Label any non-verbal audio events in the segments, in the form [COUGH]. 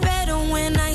Better when I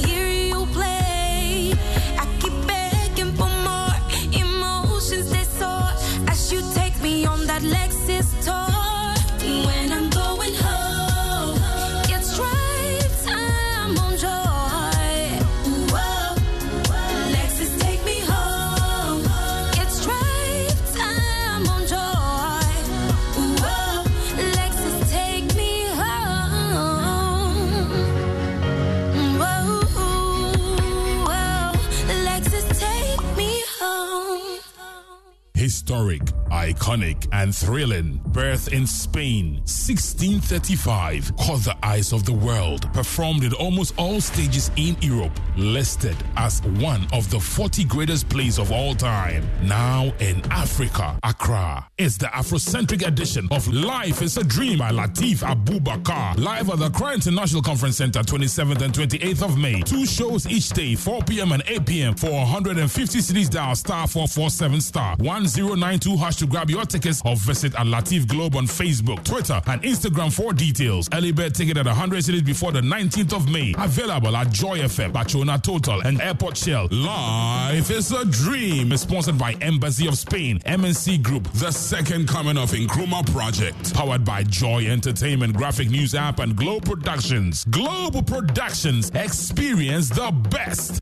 Historic, iconic, and thrilling. Birth in Spain, 1635. Caught the eyes of the world. Performed in almost all stages in Europe. Listed as one of the 40 greatest plays of all time. Now in Africa, Accra. It's the Afrocentric edition of Life is a Dream by Latif Abubakar. Live at the Accra International Conference Center, 27th and 28th of May. Two shows each day, 4 p.m. and 8 p.m. for 150 cities dial star 447 star 1092 hash to grab your tickets or visit at Latif Globe on Facebook, Twitter, and Instagram for details. Early bird ticket at 100 cities before the 19th of May. Available at Joy FM, Baatsona Total, and Airport Shell. Life is a Dream is sponsored by Embassy of Spain, MNC Group, the second coming of Nkrumah Project. Powered by Joy Entertainment, Graphic News App, and Globe Productions. Global Productions experience the best.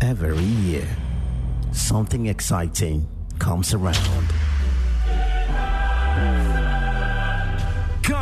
Every year, something exciting comes around.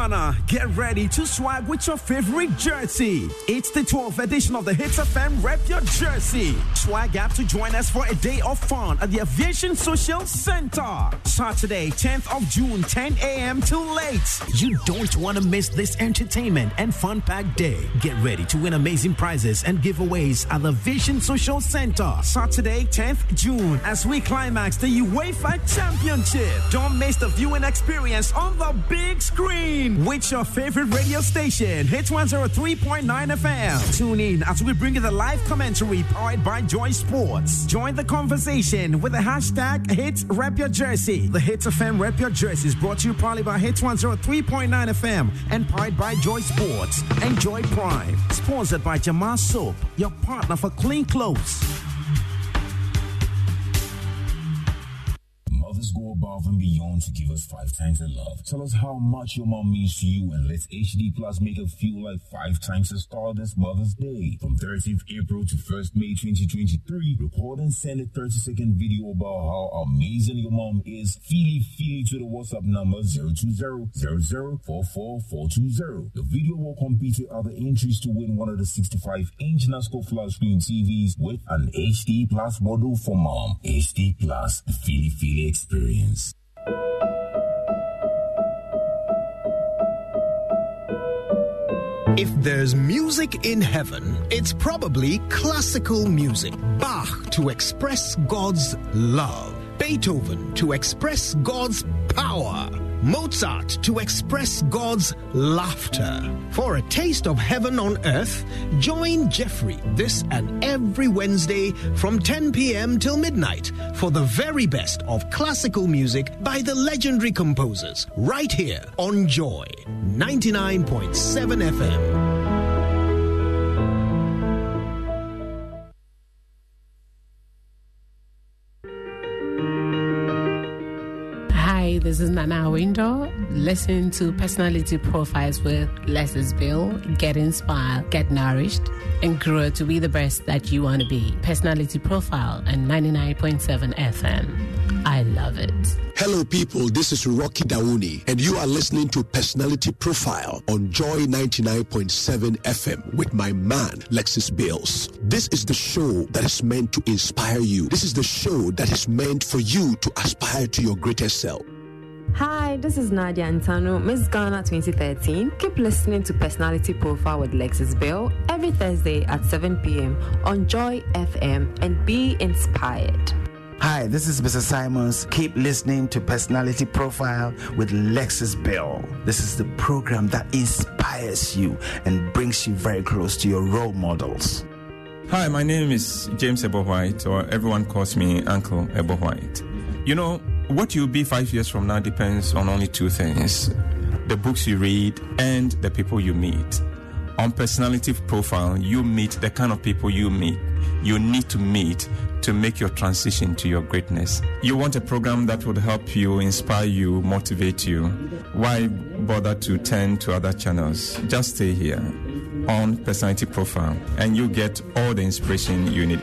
Ghana, get ready to swag with your favorite jersey. It's the 12th edition of the Hits FM Rep Your Jersey. Swag app to join us for a day of fun at the Aviation Social Center. Saturday, 10th of June, 10 a.m. till late. You don't want to miss this entertainment and fun packed day. Get ready to win amazing prizes and giveaways at the Aviation Social Center. Saturday, 10th June, as we climax the UEFA Championship. Don't miss the viewing experience on the big screen with your favorite radio station, Hits 103.9 FM. Tune in as we bring you the live commentary powered by Joy Sports. Join the conversation with the hashtag Hits Rep Your Jersey. The Hits FM Rep Your Jersey is brought to you proudly by Hits 103.9 FM and powered by Joy Sports Enjoy Joy Prime. Sponsored by Jamal Soap, your partner for clean clothes. Mothers above and beyond to give us five times the love. Tell us how much your mom means to you and let's HD Plus make her feel like five times the star this Mother's Day. From 13th April to 1st May 2023, record and send a 30 second video about how amazing your mom is. Feely feely to the WhatsApp number 020-0044-420. The video will compete with other entries to win one of the 65 inch NASCO flat screen TVs with an HD Plus model for mom. HD Plus, the feely feely experience. If there's music in heaven, it's probably classical music. Bach to express God's love, Beethoven to express God's power. Mozart to express God's laughter. For a taste of heaven on earth, join Jeffrey this and every Wednesday from 10 p.m. till midnight for the very best of classical music by the legendary composers right here on Joy 99.7 FM. Is Nana Window. Listen to Personality Profiles with Les Bill. Get inspired, get nourished, and grow to be the best that you want to be. Personality Profile and 99.7 FM. I love it. Hello, people. This is Rocky Dawuni, and you are listening to Personality Profile on Joy 99.7 FM with my man, Lexis Bills. This is the show that is meant to inspire you. This is the show that is meant for you to aspire to your greatest self. Hi, this is Nadia Antano, Miss Ghana 2013. Keep listening to Personality Profile with Lexis Bill every Thursday at 7 p.m. on Joy FM and be inspired. Hi, this is Mr. Simons. Keep listening to Personality Profile with Lexis Bill. This is the program that inspires you and brings you very close to your role models. Hi, my name is James Ebo Whyte, or everyone calls me Uncle Ebo Whyte. You know, what you'll be five years from now depends on only two things the books you read and the people you meet. On Personality Profile, you meet the kind of people you meet, you need to meet to make your transition to your greatness. You want a program that would help you, inspire you, motivate you. Why bother to turn to other channels? Just stay here on Personality Profile and you get all the inspiration you need.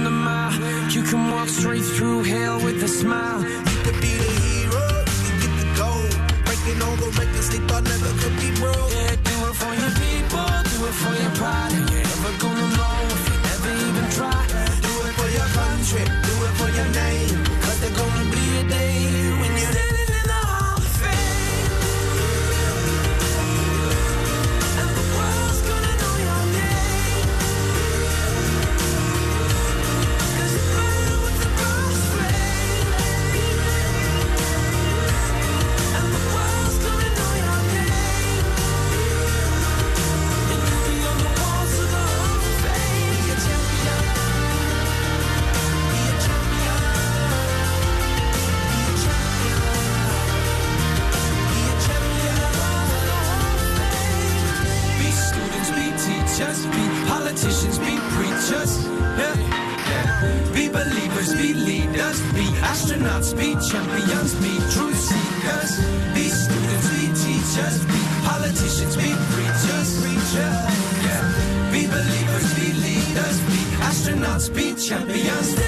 You can run the mile, you can walk straight through hell with a smile. You could be the hero, you get the gold. Breaking all the records they thought never could be broke. Yeah, champions.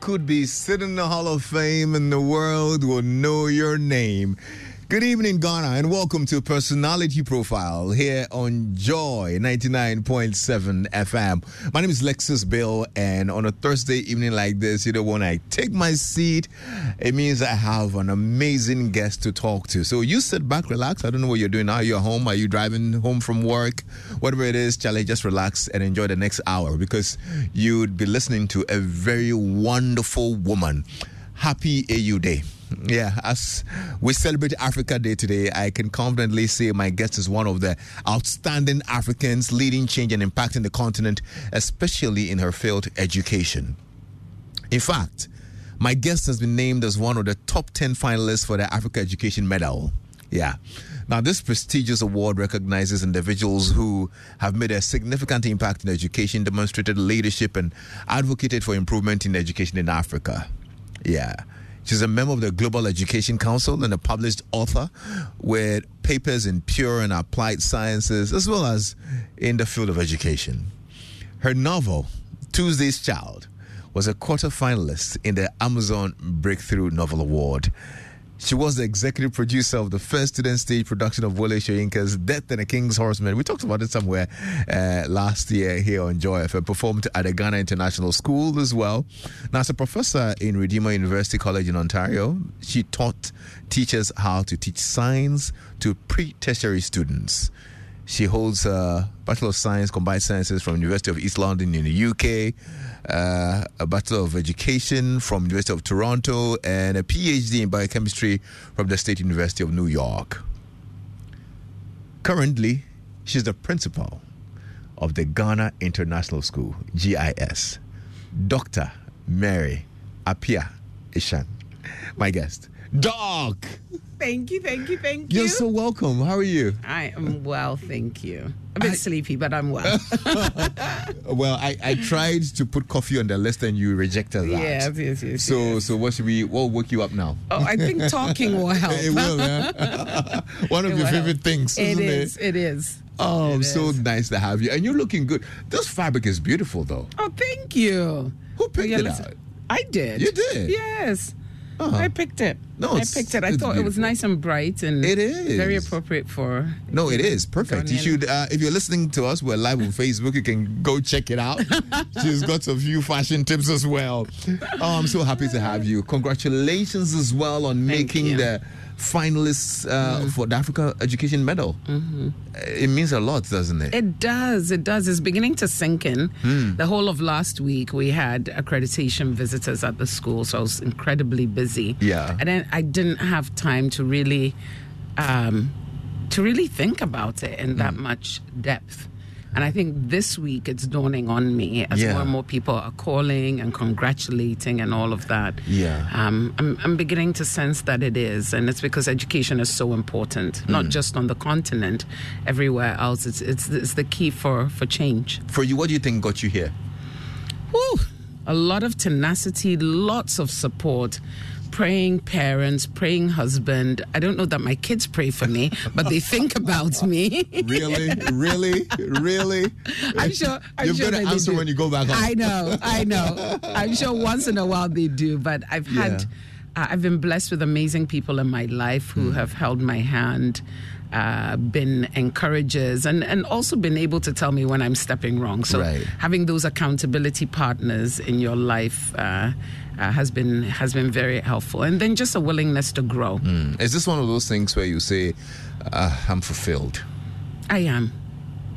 Could be sitting in the Hall of Fame and the world will know your name. Good evening, Ghana, and welcome to Personality Profile here on Joy 99.7 FM. My name is Lexis Bill, and on a Thursday evening like this, you know, when I take my seat, it means I have an amazing guest to talk to. So you sit back, relax. I don't know what you're doing now. You're home. Are you driving home from work? Whatever it is, Charlie, just relax and enjoy the next hour because you'd be listening to a very wonderful woman. Happy AU Day. Yeah, as we celebrate Africa Day today, I can confidently say my guest is one of the outstanding Africans leading change and impacting the continent, especially in her field, education. In fact, my guest has been named as one of the top 10 finalists for the Africa Education Medal. Yeah. Now, this prestigious award recognizes individuals who have made a significant impact in education, demonstrated leadership, and advocated for improvement in education in Africa. Yeah. She's a member of the Global Education Council and a published author with papers in pure and applied sciences as well as in the field of education. Her novel, Tuesday's Child, was a quarter finalist in the Amazon Breakthrough Novel Award. She was the executive producer of the first student stage production of Wole Soyinka's Death and a King's Horseman. We talked about it somewhere uh, last year here on Joy FM. Performed at the Ghana International School as well. Now, as a professor in Redeemer University College in Ontario, she taught teachers how to teach science to pre tertiary students. She holds a Bachelor of Science, Combined Sciences from University of East London in the UK, uh, a Bachelor of Education from University of Toronto, and a PhD in Biochemistry from the State University of New York. Currently, she's the principal of the Ghana International School, GIS. Dr. Mary Apia Ashun, my guest. Doc! Thank you, thank you, thank you. You're so welcome. How are you? I am well, thank you. A bit sleepy, but I'm well. [LAUGHS] Well, I, I tried to put coffee on the list and you rejected that. Yes, yes, yes, So so what should we what woke you up now? oh, I think [LAUGHS] talking will help. it will, yeah. [LAUGHS] One of It your favorite help. things, It isn't is, it? it is. Oh, It so nice to have you. And you're looking good. This fabric is beautiful though. Oh, thank you. Who picked Yeah, it listen, out? I did. You did? Yes. Oh. I picked it. No, I picked it. I thought it was nice and bright and It is. very appropriate for. No, it is perfect. You should, uh, if you're listening to us, we're live on Facebook. You can go check it out. [LAUGHS] She's got a few fashion tips as well. Oh, I'm so happy to have you. Congratulations as well on making you. the finalists uh, for the Africa Education Medal. Mhm. It means a lot, doesn't it? It does. It does. It's beginning to sink in. Hmm. The whole of last week, we had accreditation visitors at the school, so I was incredibly busy. Yeah. and then I didn't have time to really, um, to really think about it in Hmm. that much depth. And I think this week it's dawning on me as Yeah. more and more people are calling and congratulating and all of that. Yeah. Um, I'm, I'm beginning to sense that it is, and it's because education is so important, not Mm. just on the continent, everywhere else. It's, it's, it's the key for, for change. For you, what do you think got you here? Woo! A lot of tenacity, lots of support. Praying parents, praying husband. I don't know that my kids pray for me, but they think about me. [LAUGHS] Really, really, really. I'm sure. I'm You've sure got to answer when you go back home. I know. I know. I'm sure once in a while they do, but I've had. Uh, I've been blessed with amazing people in my life who have held my hand. Uh, been encouragers and, and also been able to tell me when I'm stepping wrong. So Right. having those accountability partners in your life uh, uh, has been has been very helpful. And then just a willingness to grow. Mm. Is this one of those things where you say, uh, I'm fulfilled? I am.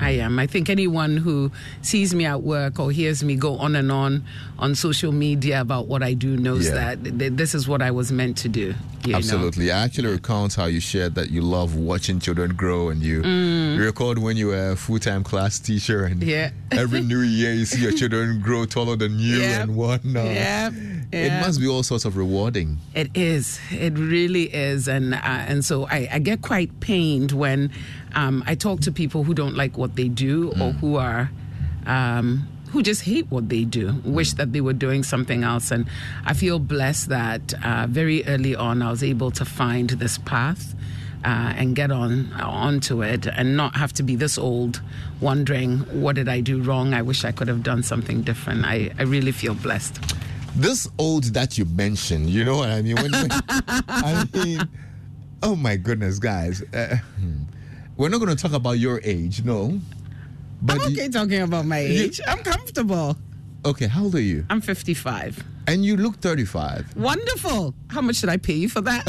I am. I think anyone who sees me at work or hears me go on and on on social media about what I do knows Yeah. that th- this is what I was meant to do. you know. Absolutely. I actually recount how you shared that you love watching children grow and you, Mm. you record when you were a full time class teacher and Yeah. [LAUGHS] every new year you see your children grow taller than you Yep. and whatnot. Yep. It must be all sorts of rewarding. It is. It really is, and uh, and so I, I get quite pained when um, I talk to people who don't like what they do or who are. Um, who just hate what they do, wish that they were doing something else. And I feel blessed that uh, very early on I was able to find this path uh, and get on onto it and not have to be this old wondering, what did I do wrong? I wish I could have done something different. I, I really feel blessed. this old that you mentioned, you know what I mean? When, when- [LAUGHS] I mean, oh my goodness, guys. Uh, hmm. We're not going to talk about your age, no. But I'm okay talking about my you- age. I'm comfortable. okay, how old are you? I'm 55. And you look 35. Wonderful. How much should I pay you for that?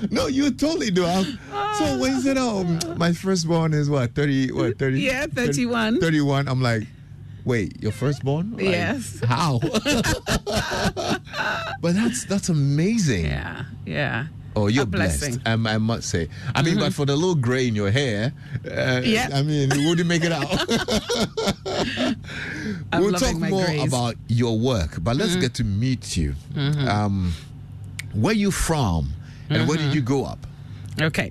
[LAUGHS] no, you totally do. I'm- so when you said, "Oh, my firstborn is what 30? What 30? Yeah, 31. 31. I'm like, wait, your firstborn? Like, Yes. How? [LAUGHS] but that's that's amazing. Yeah, yeah. Oh, you're blessed. Um, I must say. I mean, but for the little gray in your hair, uh, Yeah. I mean, you wouldn't make it out. [LAUGHS] [LAUGHS] We'll talk more grays. about your work, but let's Mhm. get to meet you. Mhm. Um, where you from, and where did Mhm. you grow up? Okay.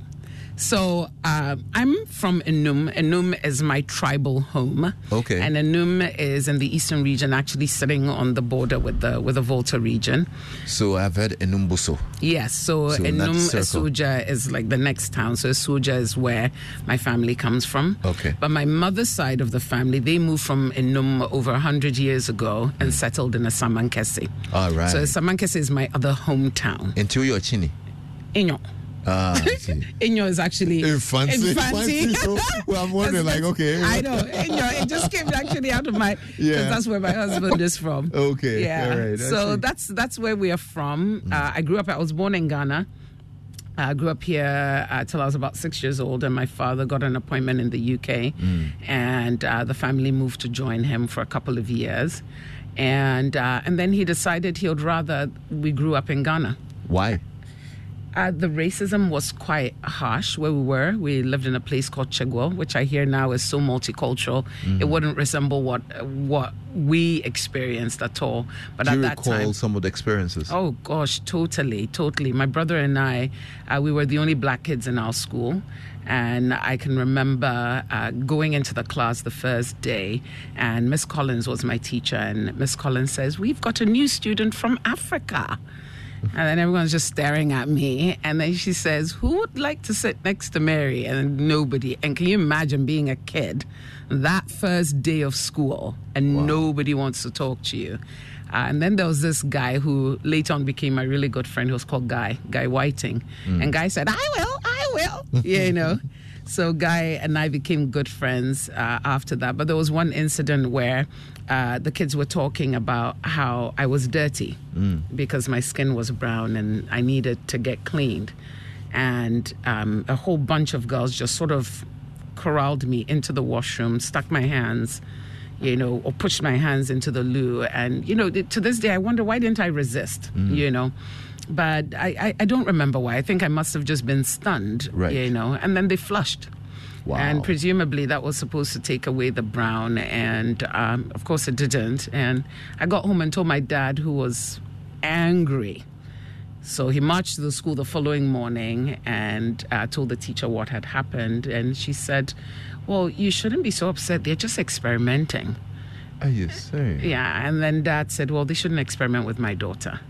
So uh, I'm from Anum. Anum is my tribal home. Okay. And Anum is in the eastern region, actually sitting on the border with the with the Volta region. So I've heard Enumbuso. Yes, so, So Anum. Asuja is like the next town. So Asuja is where my family comes from. Okay. But my mother's side of the family, they moved from Anum over 100 years ago and settled in Asamankese. All right. So Asamankese is my other hometown. Until you're chini. Inyo. Ah, I see. Inyo is actually Infancy. Infancy. Infancy, so, well, [LAUGHS] I'm wondering, like, okay. I know. Inyo, it just came actually out of my. 'cause Yeah. That's where my husband is from. Okay, Yeah. all right, so see. That's that's where we are from. Uh, I grew up. I was born in Ghana. I grew up here uh, till I was about six years old, and my father got an appointment in the UK, Mm. and uh, the family moved to join him for a couple of years, and uh, and then he decided he would rather we grew up in Ghana. Why? Uh, the racism was quite harsh where we were. We lived in a place called Chegwo, which I hear now is so multicultural. Mhm. It wouldn't resemble what what we experienced at all. But Do at you that recall time, some of the experiences? Oh gosh, totally, totally. My brother and I, uh, we were the only black kids in our school. And I can remember uh, going into the class the first day, and Miss Collins was my teacher. And Miss Collins says, We've got a new student from Africa. And then everyone's just staring at me. And then she says, Who would like to sit next to Mary? And nobody. And can you imagine being a kid that first day of school and nobody wants to talk to you? Uh, and then there was this guy who later on became my really good friend who was called Guy, Guy Whiting. Mm. And Guy said, I will, I will. [LAUGHS] Yeah, you know. So Guy and I became good friends uh, after that. But there was one incident where uh, the kids were talking about how I was dirty Mm. because my skin was brown and I needed to get cleaned. And um, a whole bunch of girls just sort of corralled me into the washroom, stuck my hands, you know, or pushed my hands into the loo. And, you know, to this day, I wonder why didn't I resist, Mm. you know? But I, I, I don't remember why. I think I must have just been stunned, Right. you know, and then they flushed. Wow. And presumably that was supposed to take away the brown. And um, of course it didn't. And I got home and told my dad, who was angry. So he marched to the school the following morning and uh, told the teacher what had happened. And she said, Well, you shouldn't be so upset. They're just experimenting. Are you serious? Yeah. And then dad said, Well, they shouldn't experiment with my daughter.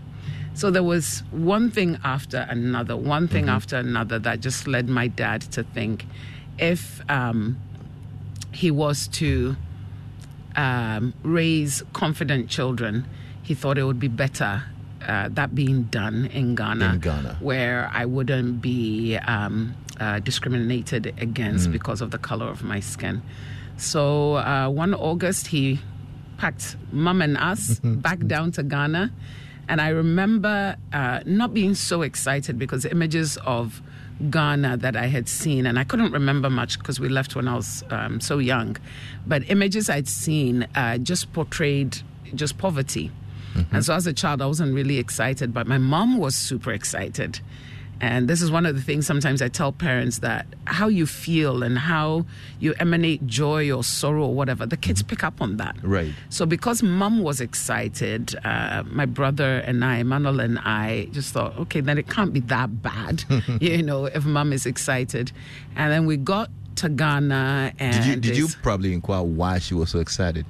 So there was one thing after another, one thing after another that just led my dad to think if um, he was to um, raise confident children, he thought it would be better uh, that being done in Ghana, In Ghana. where I wouldn't be um, uh, discriminated against Mm. because of the color of my skin. So uh, one August, he packed mum and us [LAUGHS] back down to Ghana. And I remember uh, not being so excited because images of Ghana that I had seen, and I couldn't remember much because we left when I was um, so young, but images I'd seen uh, just portrayed just poverty. And so as a child, I wasn't really excited, but my mom was super excited. And this is one of the things sometimes I tell parents that how you feel and how you emanate joy or sorrow or whatever, the kids pick up on that. Right. So because mum was excited, uh, my brother and I, Manuel and I, just thought, okay, then it can't be that bad, [LAUGHS] you know, if mum is excited. And then we got to Ghana and Did you did you probably inquire why she was so excited?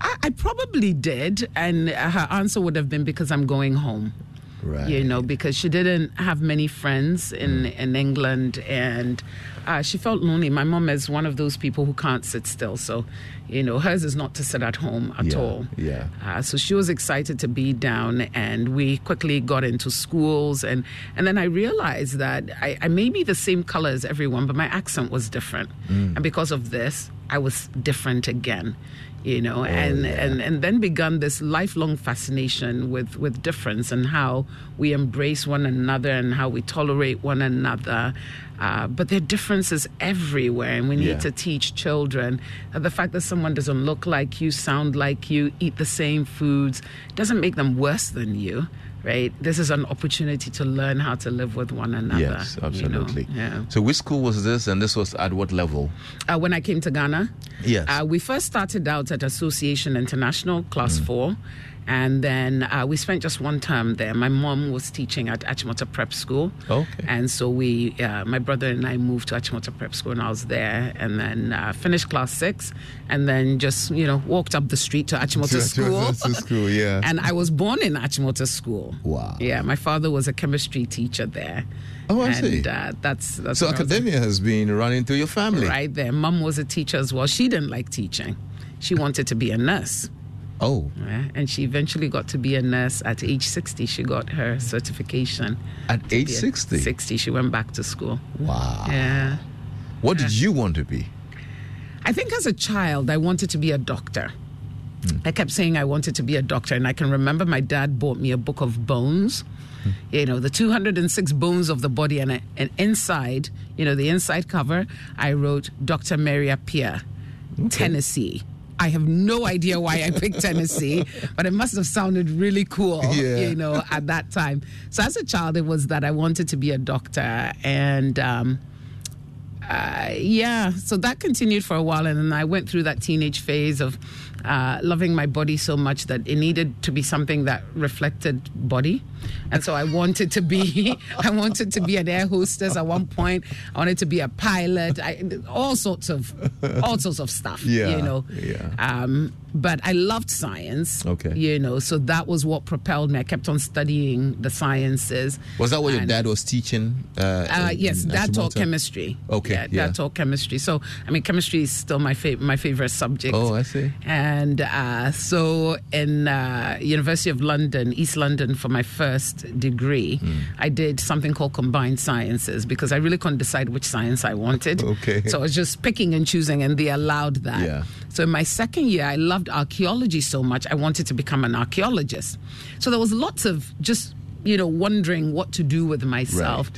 I, I probably did, and her answer would have been because I'm going home. Right. You know, because she didn't have many friends in, Mm. in England and uh, she felt lonely. My mom is one of those people who can't sit still. So, you know, hers is not to sit at home at Yeah, all. yeah. Uh, so she was excited to be down, and we quickly got into schools. And, and then I realized that I, I may be the same color as everyone, but my accent was different. Mm. And because of this, I was different again. You know, Oh, and, and and then begun this lifelong fascination with with difference and how we embrace one another and how we tolerate one another. Uh, but there are differences everywhere, and we need Yeah. to teach children that the fact that someone doesn't look like you, sound like you, eat the same foods doesn't make them worse than you, right? This is an opportunity to learn how to live with one another. Yes, you know? absolutely. Yeah. So, which school was this, and this was at what level? Uh, when I came to Ghana, Yes. uh, we first started out at Association International, class four. And then uh, we spent just one term there. My mom was teaching at Achimota Prep School. Okay. And so we, uh, my brother and I moved to Achimota Prep School and I was there and then uh, finished class six and then just, you know, walked up the street to Achimota To School. Achimota School, [LAUGHS] yeah. and I was born in Achimota School. Wow. Yeah, my father was a chemistry teacher there. Oh, I and, see. Uh, that's, that's So, where I was- academia has been running through your family. Right there. Mum was a teacher as well. She didn't like teaching. She wanted to be a nurse. Oh. Yeah, and she eventually got to be a nurse at age 60. She got her certification. At age be 60? 60. She went back to school. Wow. Yeah. What did you want to be? I think as a child, I wanted to be a doctor. Hmm. I kept saying I wanted to be a doctor, and I can remember my dad bought me a book of bones. Hmm. You know, the 206 bones of the body, and, I- and inside, you know, the inside cover, I wrote Dr. Maria Pierre, Tennessee. I have no idea why I picked Tennessee, but it must have sounded really cool, Yeah. you know, at that time. So as a child, it was that I wanted to be a doctor, and um, uh, yeah, so that continued for a while, and then I went through that teenage phase of uh, loving my body so much that it needed to be something that reflected body, and so I wanted to be, [LAUGHS] I wanted to be an air hostess at one point. I wanted to be a pilot, I, all sorts of, all sorts of stuff. Yeah, you know. yeah. Um, but I loved science. Okay. You know, so that was what propelled me. I kept on studying the sciences. Was that what your dad was teaching? Uh, uh, yes, dad taught chemistry. Okay, yeah, yeah. dad taught chemistry. So, I mean, chemistry is still my favorite my favorite subject. Oh, I see. And uh, so, in uh, University of London, East London, for my first degree, Hmm. I did something called combined sciences because I really couldn't decide which science I wanted. [LAUGHS] Okay. So I was just picking and choosing, and they allowed that. Yeah. So in my second year, I loved archaeology so much, I wanted to become an archaeologist. So there was lots of just, you know, wondering what to do with myself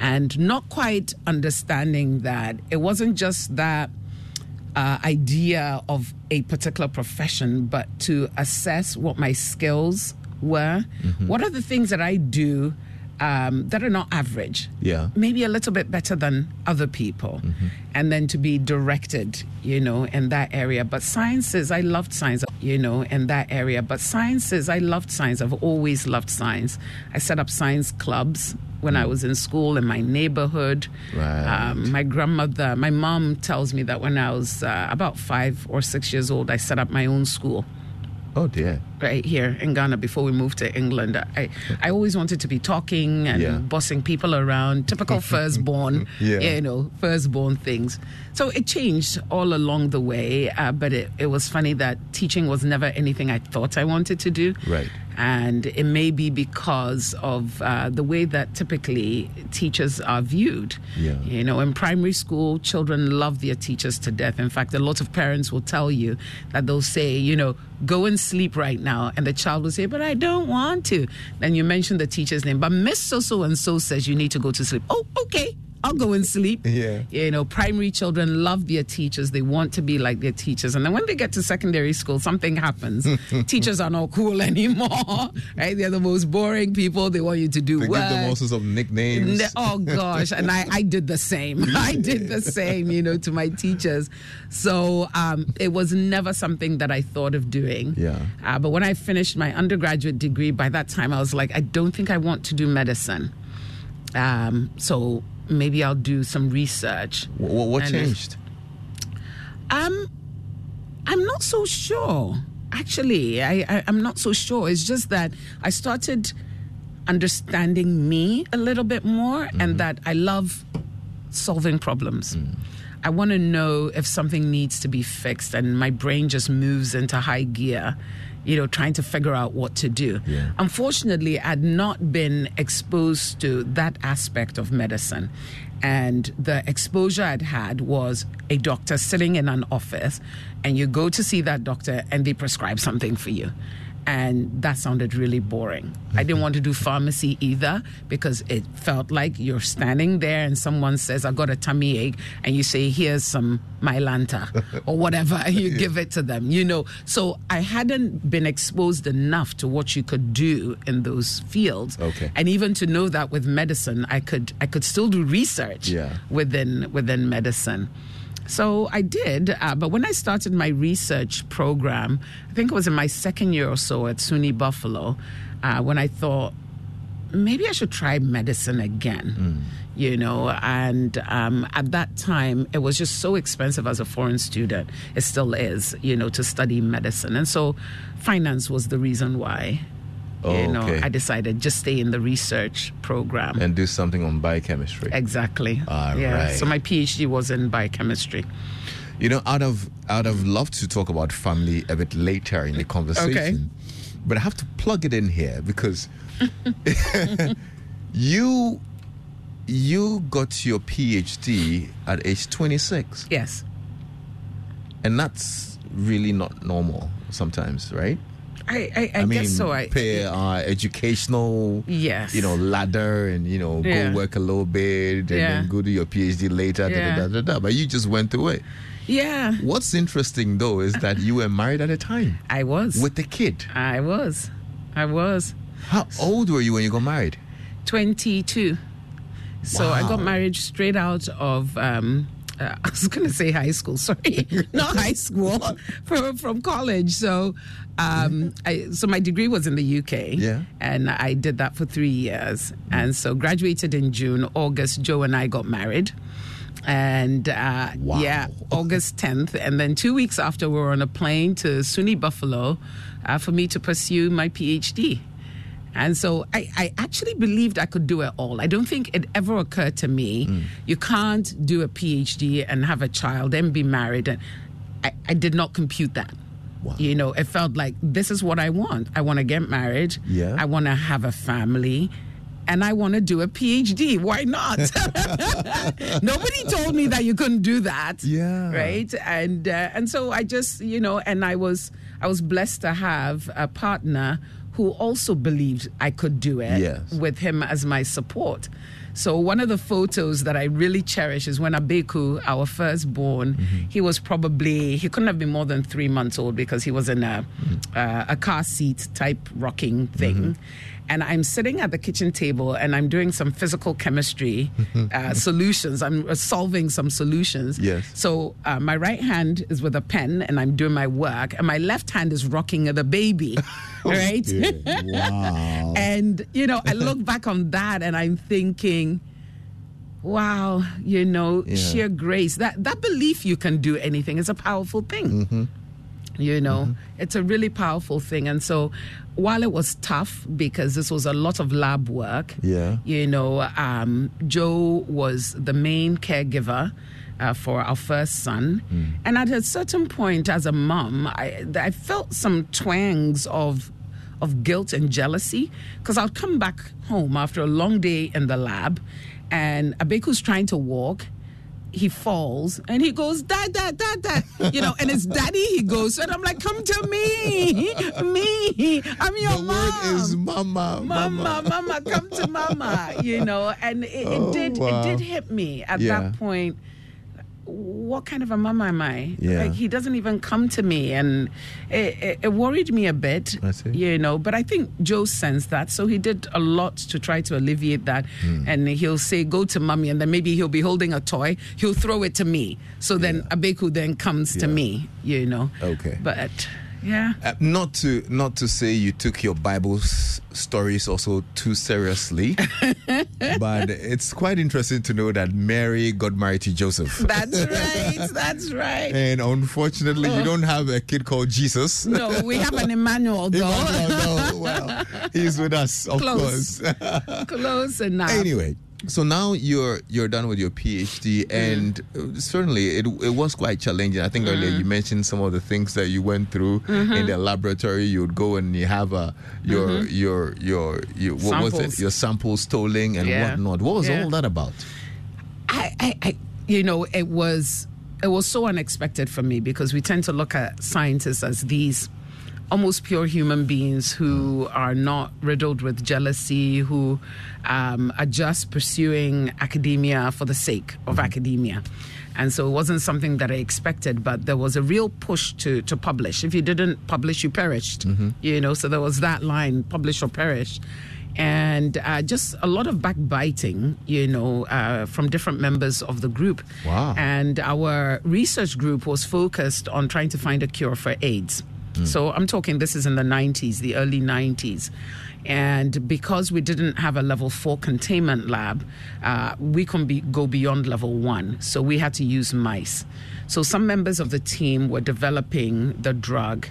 and not quite understanding that it wasn't just that uh, idea of a particular profession, but to assess what my skills were. What are the things that I do um, that are not average? Yeah. maybe a little bit better than other people and then to be directed you know in that area but sciences i loved science you know in that area but sciences i loved science i've always loved science i set up science clubs when i was in school in my neighborhood Right. um, my grandmother my mom tells me that when i was uh, about five or six years old i set up my own school Oh dear. Right here in Ghana before we moved to England. I, I always wanted to be talking and Yeah. bossing people around, typical [LAUGHS] firstborn, Yeah. you know, firstborn things. So it changed all along the way, uh, but it, it was funny that teaching was never anything I thought I wanted to do. Right. And it may be because of uh, the way that typically teachers are viewed. Yeah. You know, in primary school, children love their teachers to death. In fact, a lot of parents will tell you that they'll say, you know, go and sleep right now. And the child will say, but I don't want to. Then you mention the teacher's name, but Miss so so and so says you need to go to sleep. Oh, okay. I'll go and sleep. [LAUGHS] Yeah. You know, primary children love their teachers. They want to be like their teachers. And then when they get to secondary school, something happens. [LAUGHS] teachers are not cool [LAUGHS] anymore, right? They're the most boring people. They want you to do They work. give them all sorts of nicknames. Oh gosh, and I, I did the same. I did the same, you know, to my teachers. So um, it was never something that I thought of doing. Yeah. Uh, but when I finished my undergraduate degree, by that time I was like, I don't think I want to do medicine. Um, so maybe I'll do some research. Wh- wh- what And- changed? Um, I'm not so sure. Actually, I, I I'm not so sure. It's just that I started understanding me a little bit more and that I love solving problems. I want to know if something needs to be fixed, and my brain just moves into high gear, you know, trying to figure out what to do. Unfortunately, I'd not been exposed to that aspect of medicine. And the exposure I'd had was a doctor sitting in an office, and you go to see that doctor, and they prescribe something for you and that sounded really boring. I didn't want to do pharmacy either because it felt like you're standing there and someone says, I got a tummy ache, and you say, Here's some Mylanta or whatever, and you [LAUGHS] give it to them, you know. So I hadn't been exposed enough to what you could do in those fields. Okay. And even to know that with medicine, I could I could still do research Yeah. within within medicine. So I did, uh, but when I started my research program, I think it was in my second year or so at SUNY Buffalo, uh, when I thought maybe I should try medicine again. You know, and um, at that time, it was just so expensive as a foreign student. It still is, you know, to study medicine. And so finance was the reason why, Oh, you know, Okay. I decided just stay in the research program. And do something on biochemistry. Exactly. All yeah. right. So my PhD was in biochemistry. You know, I'd have I'd have loved to talk about family a bit later in the conversation, but I have to plug it in here because [LAUGHS] you you got your PhD at age 26, Yes. and that's really not normal sometimes, right? I, I, I, mean, guess so. I, pay uh, educational, Yes. you know, ladder, and you know, Yeah. go work a little bit, and Yeah. then go do your PhD later. Yeah. da, da, da. But you just went through it. yeah. What's interesting though is that you were married at a time [LAUGHS] I was. with the kid. I was. I was. How old were you when you got married? 22. So I got married straight out of. Um, uh, [LAUGHS] I was going to say high school, sorry, [LAUGHS] not high school, from, from college. So, um, I, so my degree was in the UK, Yeah. and I did that for three years, and so graduated in June. August, Joe and I got married, and uh, yeah, August 10th, and then two weeks after, we were on a plane to SUNY Buffalo uh, for me to pursue my PhD. And so I, I actually believed I could do it all. I don't think it ever occurred to me you can't do a PhD and have a child and be married. And I, I did not compute that. You know, it felt like this is what I want. I want to get married. Yeah. I want to have a family. And I want to do a PhD. Why not? [LAUGHS] Nobody told me that you couldn't do that. Yeah. Right. And uh, and so I just you know, and I was I was blessed to have a partner who also believed I could do it Yes. with him as my support. So one of the photos that I really cherish is when Abeku, our firstborn, mm-hmm. he was probably he couldn't have been more than three months old because he was in a mm-hmm. uh, a car seat type rocking mm-hmm. thing. And I'm sitting at the kitchen table and I'm doing some physical chemistry [LAUGHS] uh, solutions. I'm uh, solving some solutions. Yes. So uh, my right hand is with a pen and I'm doing my work, and my left hand is rocking the baby. [LAUGHS] right? [LAUGHS] Wow. And, you know, I look back on that and I'm thinking, wow, you know, Yeah. sheer grace. That that belief you can do anything is a powerful thing. You know, it's a really powerful thing. And so while it was tough because this was a lot of lab work, Yeah. you know, um, Joe was the main caregiver. Uh, for our first son, and at a certain point, as a mom, I, I felt some twangs of of guilt and jealousy because i'd come back home after a long day in the lab, and Abeku's trying to walk. He falls and he goes, Dad, Dad, Dad, Dad. You know, and it's daddy he goes. And I'm like, Come to me. Me. I'm your the mom. word is mama, Mama, mama, come to mama, you know, and it, Oh, it did wow. it did hit me at Yeah. that point. What kind of a mama am I? Yeah. Like he doesn't even come to me, and it, it, it worried me a bit. I see. You know, but I think Joe sensed that, so he did a lot to try to alleviate that. Hmm. And he'll say, "Go to mommy," and then maybe he'll be holding a toy. He'll throw it to me, so then Abeku then comes to me. You know. Okay. But Yeah. Uh, not to not to say you took your Bible s- stories also too seriously, [LAUGHS] but it's quite interesting to know that Mary got married to Joseph. That's [LAUGHS] right. That's right. And unfortunately, you don't have a kid called Jesus. No, we have an Emmanuel [LAUGHS] though. Emmanuel, no, well, he's with us, of Close. course. Close enough. Anyway, so now you're you're done with your PhD, and uh, certainly it it was quite challenging. I think earlier you mentioned some of the things that you went through Mhm. in the laboratory. You would go and you have a your Mhm. your your your what was it? Samples. Your samples tolling and Yeah. whatnot. What was Yeah. all that about? I, I, I, you know, it was it was so unexpected for me because we tend to look at scientists as these almost pure human beings who are not riddled with jealousy, who um, are just pursuing academia for the sake of academia. And so it wasn't something that I expected, but there was a real push to, to publish. If you didn't publish, you perished. You know, so there was that line publish or perish and uh, just a lot of backbiting, you know, uh, from different members of the group. Wow. And our research group was focused on trying to find a cure for AIDS. So I'm talking this is in the 90s, the early 90s. And because we didn't have a level four containment lab, uh, we couldn't be, go beyond level one. So we had to use mice. So some members of the team were developing the drug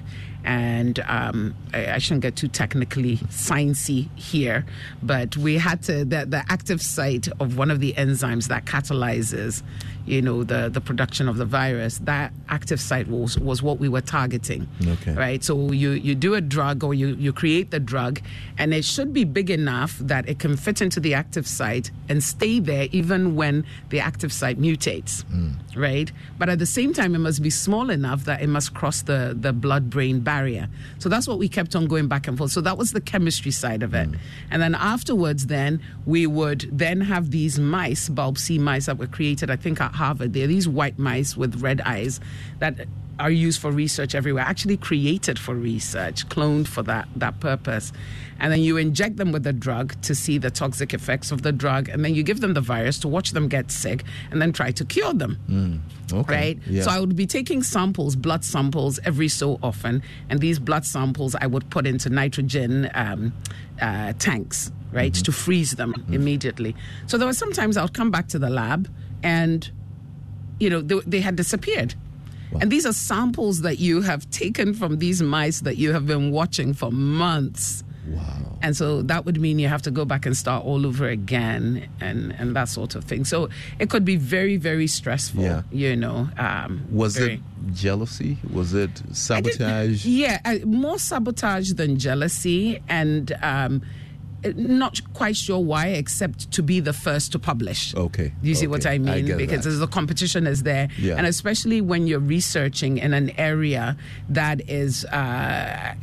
and um, I, I shouldn't get too technically sciencey here, but we had to the, the active site of one of the enzymes that catalyzes, you know, the the production of the virus. That active site was was what we were targeting. Okay. Right. So you you do a drug or you you create the drug, and it should be big enough that it can fit into the active site and stay there even when the active site mutates hmm. right? But at the same time, it must be small enough that it must cross the, the blood brain barrier. So that's what we kept on going back and forth. So that was the chemistry side of it. Hmm. And then afterwards, then we would then have these mice, BALB/c mice that were created, I think, at Harvard. They're these white mice with red eyes that are used for research everywhere, actually created for research, cloned for that, that purpose. And then you inject them with the drug to see the toxic effects of the drug, and then you give them the virus to watch them get sick and then try to cure them. Mm, okay. Right? Yeah. So I would be taking samples, blood samples, every so often, and these blood samples I would put into nitrogen um, uh, tanks, right, Mm-hmm. to freeze them immediately. So there were sometimes I would come back to the lab and, you know, they, they had disappeared. And these are samples that you have taken from these mice that you have been watching for months. Wow. And so that would mean you have to go back and start all over again and, and that sort of thing. So it could be very, very stressful, Yeah. you know. Um, Was very- it jealousy? Was it sabotage? yeah, uh, more sabotage than jealousy, and um, not quite sure why, except to be the first to publish. Okay. You see what. I mean? get because that. the competition is there, Yeah. and especially when you're researching in an area that is, uh,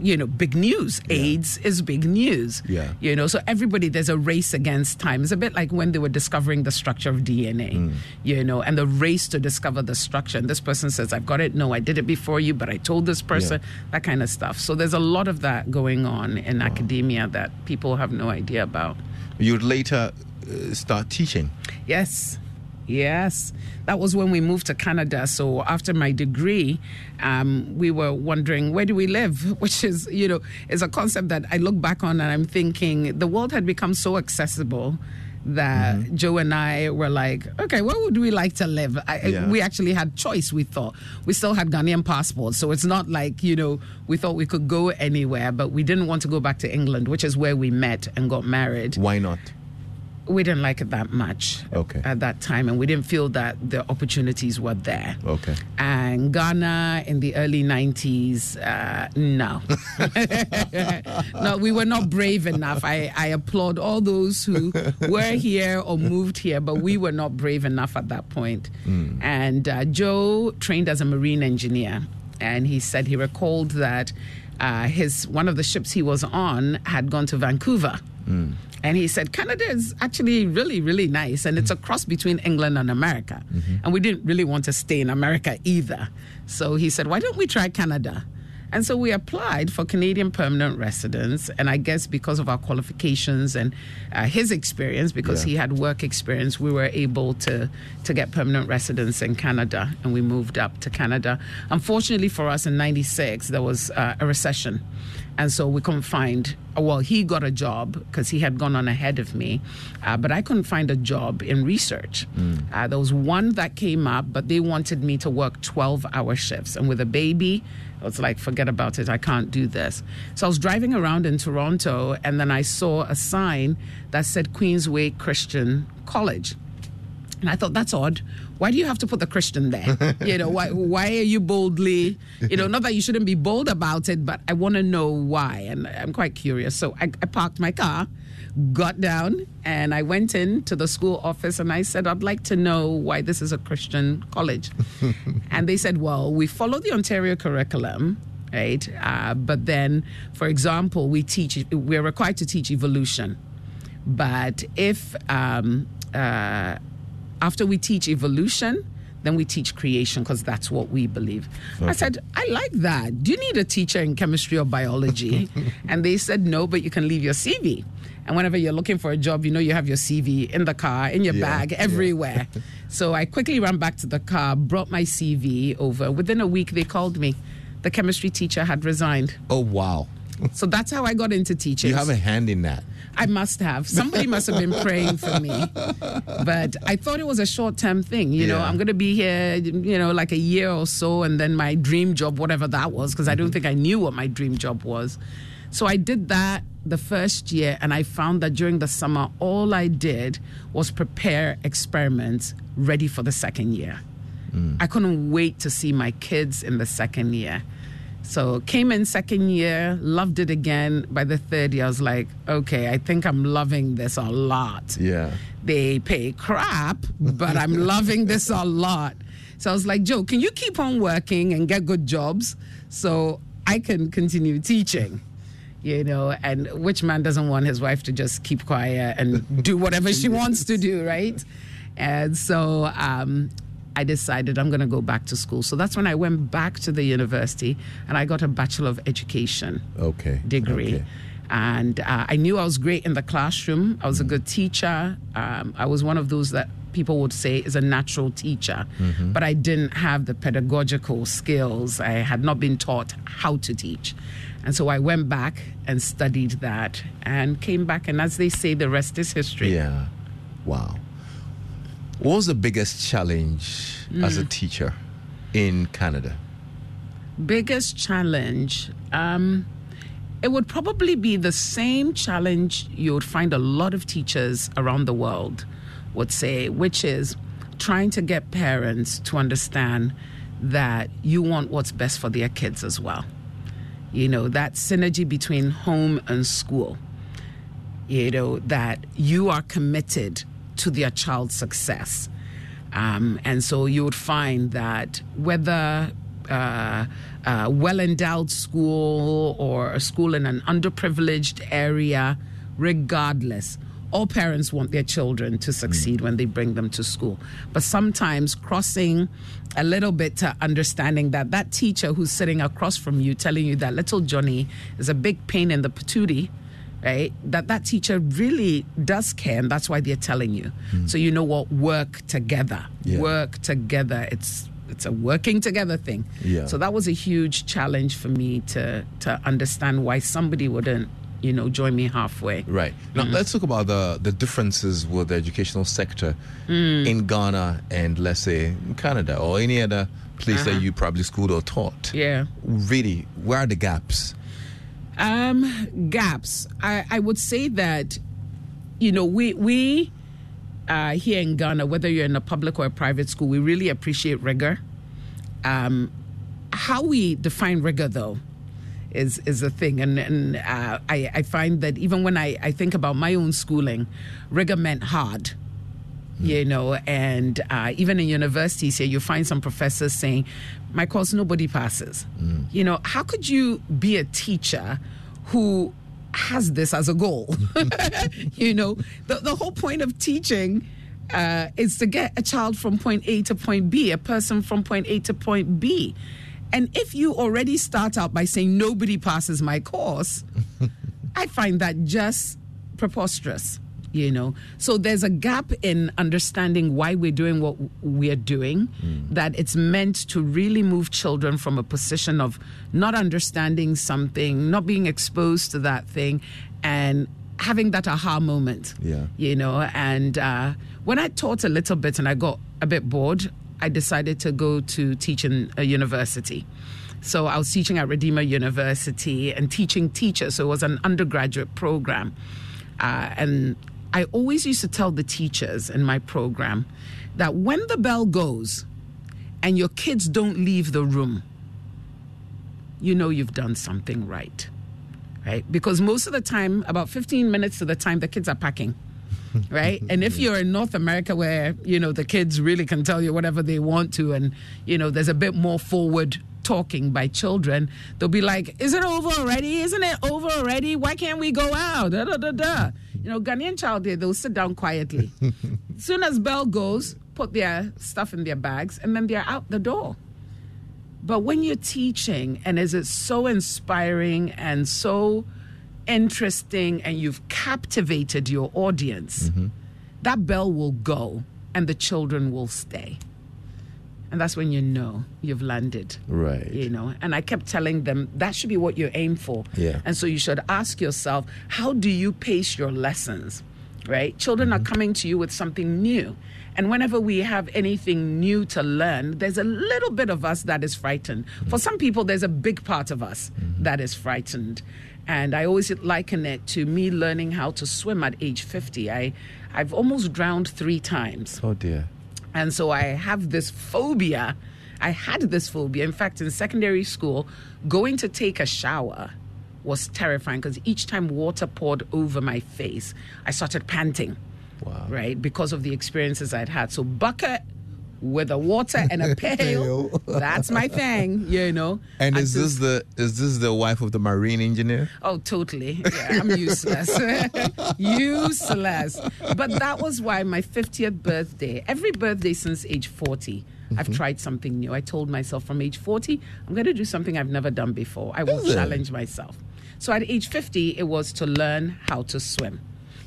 you know, big news. AIDS is big news. Yeah. You know, so everybody there's a race against time. It's a bit like when they were discovering the structure of DNA. Mm. You know, and the race to discover the structure. And this person says, "I've got it. No, I did it before you, but I told this person." That kind of stuff. So there's a lot of that going on in academia that people have no idea about. You'd later uh, start teaching. Yes. Yes. That was when we moved to Canada. So after my degree, um, we were wondering where do we live, [LAUGHS] which is, you know, is a concept that I look back on and I'm thinking the world had become so accessible that Mm-hmm. Joe and I were like, okay, where would we like to live? I, Yeah. We actually had choice. We thought we still had Ghanaian passports, so it's not like you know we thought we could go anywhere, but we didn't want to go back to England, which is where we met and got married Why not? We didn't like it that much Okay. at that time and we didn't feel that the opportunities were there Okay. and ghana in the early 90s uh, no [LAUGHS] no we were not brave enough I, I applaud all those who were here or moved here but we were not brave enough at that point. point and uh, joe trained as a marine engineer and he said he recalled that uh, his one of the ships he was on had gone to vancouver and he said, Canada is actually really, really nice. And it's a cross between England and America. And we didn't really want to stay in America either. So he said, why don't we try Canada? And so we applied for Canadian permanent residence. And I guess because of our qualifications and uh, his experience, because Yeah. he had work experience, we were able to, to get permanent residence in Canada. And we moved up to Canada. Unfortunately for us in 96, there was uh, a recession. And so we couldn't find, well, he got a job because he had gone on ahead of me, uh, but I couldn't find a job in research. Uh, there was one that came up, but they wanted me to work 12 hour shifts. And with a baby, I was like, forget about it. I can't do this. So I was driving around in Toronto, and then I saw a sign that said Queensway Christian College. And I thought that's odd. Why do you have to put the Christian there? [LAUGHS] you know, why why are you boldly, you know, not that you shouldn't be bold about it, but I want to know why. And I'm quite curious. So I, I parked my car, got down, and I went in to the school office and I said, I'd like to know why this is a Christian college. [LAUGHS] and they said, well, we follow the Ontario curriculum. Right, uh, but then, for example, we teach. We're required to teach evolution, but if um, uh, after we teach evolution, then we teach creation because that's what we believe. I said, I like that. Do you need a teacher in chemistry or biology? [LAUGHS] and they said, no, but you can leave your CV. And whenever you're looking for a job, you know you have your CV in the car, in your Yeah, bag, yeah. everywhere. [LAUGHS] so I quickly ran back to the car, brought my CV over. Within a week, they called me. The chemistry teacher had resigned. Oh, wow. So that's how I got into teaching. You have a hand in that. I must have. Somebody must have been praying for me. But I thought it was a short term thing. You know, I'm going to be here, you know, like a year or so, and then my dream job, whatever that was, because I don't mm-hmm. think I knew what my dream job was. So I did that the first year, and I found that during the summer, all I did was prepare experiments ready for the second year. Mm. I couldn't wait to see my kids in the second year. So came in second year, loved it again. By the third year, I was like, okay, I think I'm loving this a lot. Yeah. They pay crap, but I'm loving this a lot. So I was like, Joe, can you keep on working and get good jobs so I can continue teaching? You know, and which man doesn't want his wife to just keep quiet and do whatever she wants to do, right? [LAUGHS] And so um, I decided I'm going to go back to school. So that's when I went back to the university and I got a Bachelor of Education Okay. degree. Okay. And uh, I knew I was great in the classroom. I was a good teacher. Um, I was one of those that people would say is a natural teacher, Mhm. but I didn't have the pedagogical skills. I had not been taught how to teach. And so I went back and studied that and came back. And as they say, the rest is history. Yeah. Wow. What was the biggest challenge as a Mm. teacher in Canada? biggest challenge um, it would probably be the same challenge you would find a lot of teachers around the world would say which is trying to get parents to understand that you want what's best for their kids as well you know that synergy between home and school you know that you are committed to their child's success um, and so you would find that whether uh, uh, well endowed school or a school in an underprivileged area, regardless, all parents want their children to succeed when they bring them to school. But sometimes crossing a little bit to understanding that that teacher who's sitting across from you telling you that little Johnny is a big pain in the patootie right that that teacher really does care and that's why they're telling you so you know what work together Yeah. work together it's it's a working together thing Yeah. so that was a huge challenge for me to to understand why somebody wouldn't you know join me halfway Right. Now, let's talk about the, the differences with the educational sector Mm. in Ghana and, let's say, Canada or any other place Uh-huh. that you probably schooled or taught. yeah Really, where are the gaps? Um, gaps. I, I would say that, you know, we we uh, here in Ghana, whether you're in a public or a private school, we really appreciate rigor. Um, how we define rigor, though, is is a thing, and and uh, I I find that even when I I think about my own schooling, rigor meant hard you know, and uh, even in universities here, you find some professors saying, "My course nobody passes." You know, how could you be a teacher who has this as a goal? [LAUGHS] [LAUGHS] you know, the the whole point of teaching. Uh, is to get a child from point A to point B, a person from point A to point B. And if you already start out by saying nobody passes my course, [LAUGHS] I find that just preposterous, you know. So there's a gap in understanding why we're doing what we're doing, that it's meant to really move children from a position of not understanding something, not being exposed to that thing, and having that aha moment Yeah. you know. And uh, when I taught a little bit and I got a bit bored, I decided to go to teach in a university. So I was teaching at Redeemer University and teaching teachers. So it was an undergraduate program. Uh, and I always used to tell the teachers in my program that when the bell goes and your kids don't leave the room, you know you've done something right right? Because most of the time, about 15 minutes to the time, the kids are packing, [LAUGHS] right? and if you're in North America where, you know, the kids really can tell you whatever they want to, and, you know, there's a bit more forward talking by children, they'll be like, Is it over already? Isn't it over already? Why can't we go out? Da, da, da, da. You know, Ghanaian child there, they'll sit down quietly. [LAUGHS] soon as bell goes, put their stuff in their bags, and then they're out the door. But when you're teaching and is it so inspiring and so interesting and you've captivated your audience, mm-hmm. that bell will go and the children will stay. And that's when you know you've landed. Right. You know, and I kept telling them that should be what you aim for. Yeah. And so you should ask yourself, how do you pace your lessons? Right? Children are mm-hmm. coming to you with something new. And whenever we have anything new to learn, there's a little bit of us that is frightened. Mm-hmm. For some people, there's a big part of us mm-hmm. that is frightened. And I always liken it to me learning how to swim at age 50. I, I've almost drowned three times. Oh dear. And so I have this phobia. I had this phobia. In fact, in secondary school, going to take a shower was terrifying because each time water poured over my face, I started panting. Wow. Right? Because of the experiences I'd had. So, bucket with a water and a [LAUGHS] pail, that's my thing, you know. And I is just- this the is this the wife of the marine engineer? Oh, totally. Yeah, I'm useless. [LAUGHS] useless. But that was why my 50th birthday, every birthday since age 40, I've Mhm. tried something new. I told myself from age 40, I'm going to do something I've never done before. I will Is it? challenge myself. So at age 50, it was to learn how to swim.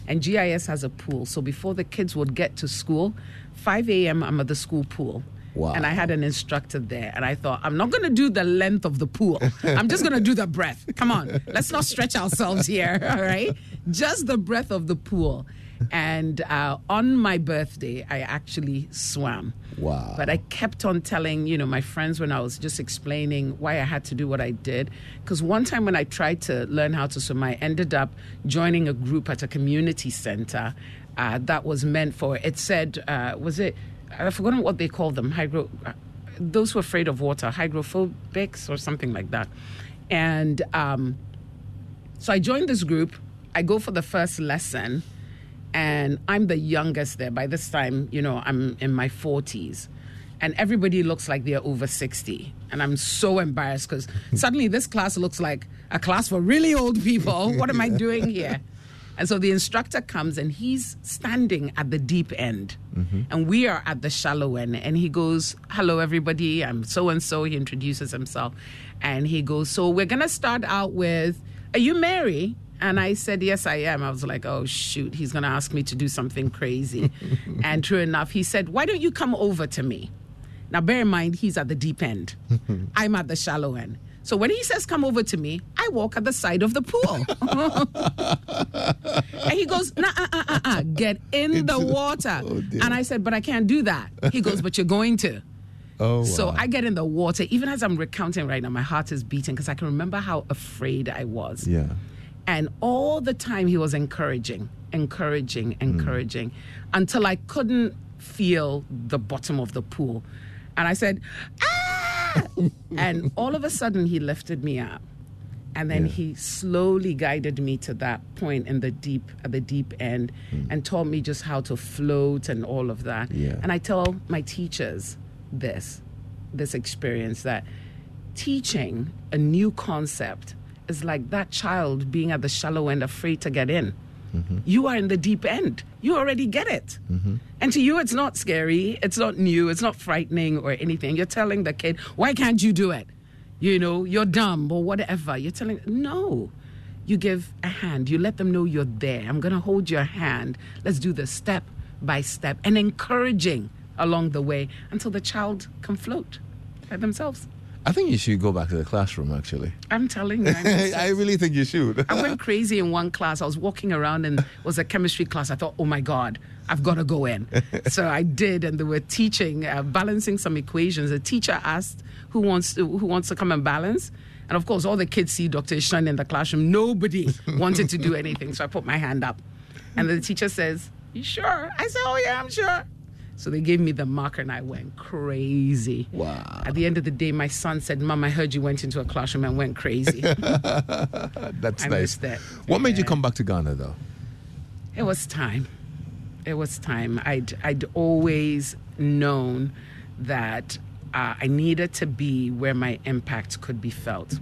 And GIS has a pool. So before the kids would get to school, 5 a.m., I'm at the school pool. Wow. And I had an instructor there. And I thought, I'm not going to do the length of the pool. I'm just going to do the breath. Come on. Let's not stretch ourselves here. [LAUGHS] All right. Just the breath of the pool. And uh, on my birthday, I actually swam. Wow. But I kept on telling, you know, my friends when I was just explaining why I had to do what I did. Because one time when I tried to learn how to swim, I ended up joining a group at a community center uh, that was meant for, it said, uh, was it, I've forgotten what they call them, hydro, uh, those who are afraid of water, hydrophobics or something like that. And um, so I joined this group. I go for the first lesson, and I'm the youngest there. By this time, you know, I'm in my 40s. And everybody looks like they're over 60. And I'm so embarrassed because [LAUGHS] suddenly this class looks like a class for really old people. What am I doing here? [LAUGHS] And so the instructor comes and he's standing at the deep end. Mm-hmm. And we are at the shallow end. And he goes, Hello, everybody. I'm so and so. He introduces himself. And he goes, So we're going to start out with, Are you Mary? And I said, Yes, I am. I was like, Oh, shoot. He's going to ask me to do something crazy. [LAUGHS] and true enough, he said, Why don't you come over to me? Now, bear in mind, he's at the deep end. [LAUGHS] I'm at the shallow end. So when he says, Come over to me, I walk at the side of the pool. [LAUGHS] and he goes, Nah, uh, uh, uh, uh, get in the water. and I said, But I can't do that. He goes, But you're going to. Oh, So. I get in the water. Even as I'm recounting right now, my heart is beating because I can remember how afraid I was. yeah. And all the time he was encouraging, encouraging, encouraging until I couldn't feel the bottom of the pool. And I said, ah! [LAUGHS] and all of a sudden he lifted me up. And then he slowly guided me to that point in the deep, at the deep end, hmm. and taught me just how to float and all of that. Yeah. And I tell my teachers this, this experience that teaching a new concept is like that child being at the shallow end, afraid to get in. Mm-hmm. You are in the deep end. You already get it. Mm-hmm. And to you, it's not scary, it's not new, it's not frightening or anything. You're telling the kid, why can't you do it? you know, you're dumb or whatever. You're telling, no. You give a hand. You let them know you're there. I'm going to hold your hand. Let's do this step by step and encouraging along the way until the child can float by themselves. I think you should go back to the classroom, actually. I'm telling you. I, [LAUGHS] I really think you should. I went [LAUGHS] crazy in one class. I was walking around and it was a chemistry class. I thought, oh my God, I've got to go in. [LAUGHS] so I did, and they were teaching, uh, balancing some equations. The teacher asked who wants to, who wants to come and balance. And of course, all the kids see Dr. Ashun in the classroom. Nobody wanted to do anything. So I put my hand up. And the teacher says, You sure? I said, Oh, yeah, I'm sure. So they gave me the marker and I went crazy. Wow. At the end of the day, my son said, Mom, I heard you went into a classroom and went crazy. [LAUGHS] That's I nice. that. What made you come back to Ghana, though? It was time. It was time. I'd I'd always known that uh, I needed to be where my impact could be felt.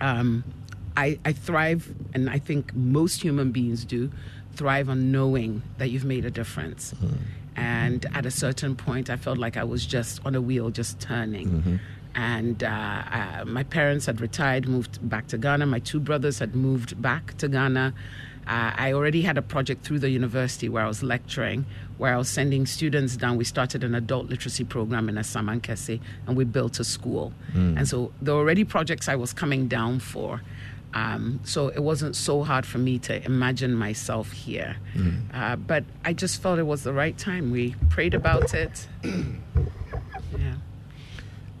Um, I, I thrive, and I think most human beings do thrive on knowing that you've made a difference. And at a certain point, I felt like I was just on a wheel, just turning. And uh, uh, my parents had retired, moved back to Ghana. My two brothers had moved back to Ghana. Uh, I already had a project through the university where I was lecturing, where I was sending students down. We started an adult literacy program in Asamankese, and we built a school. Mm. And so there were already projects I was coming down for. Um, so it wasn't so hard for me to imagine myself here. Uh, but I just felt it was the right time. We prayed about it. [CLEARS THROAT] yeah.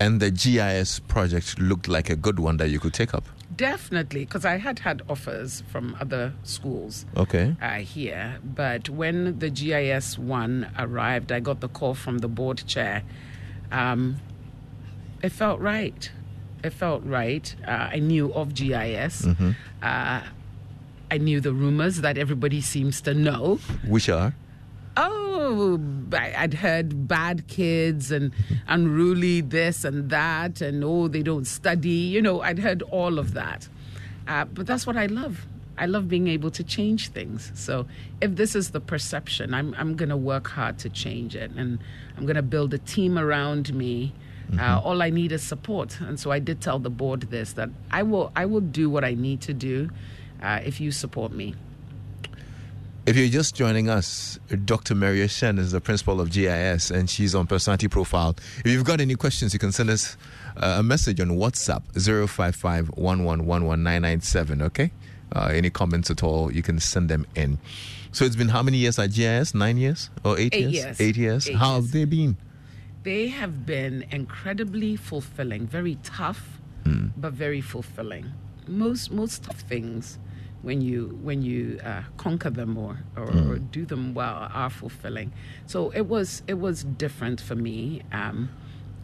And the GIS project looked like a good one that you could take up. Definitely, because I had had offers from other schools Okay. uh, here. But when the GIS one arrived, I got the call from the board chair. Um, it felt right. It felt right. Uh, I knew of GIS. Mhm. Uh, I knew the rumors that everybody seems to know. Which are? Oh, I'd heard bad kids and unruly this and that, and oh, they don't study. You know, I'd heard all of that. Uh, but that's what I love. I love being able to change things. So if this is the perception, I'm, I'm going to work hard to change it. And I'm going to build a team around me. Uh, all I need is support. And so I did tell the board this that I will, I will do what I need to do uh, if you support me. If you're just joining us, Dr. Mary Ashun is the principal of GIS and she's on Personality Profile. If you've got any questions, you can send us uh, a message on WhatsApp 055 okay? Uh, any comments at all, you can send them in. So it's been how many years at GIS? Nine years or eight, Eight years? years. Eight years. Eight how years. have they been? They have been incredibly fulfilling, very tough, but very fulfilling. Most most tough things, when you when you uh, conquer them or, or, or do them well, are fulfilling. So it was it was different for me. Um,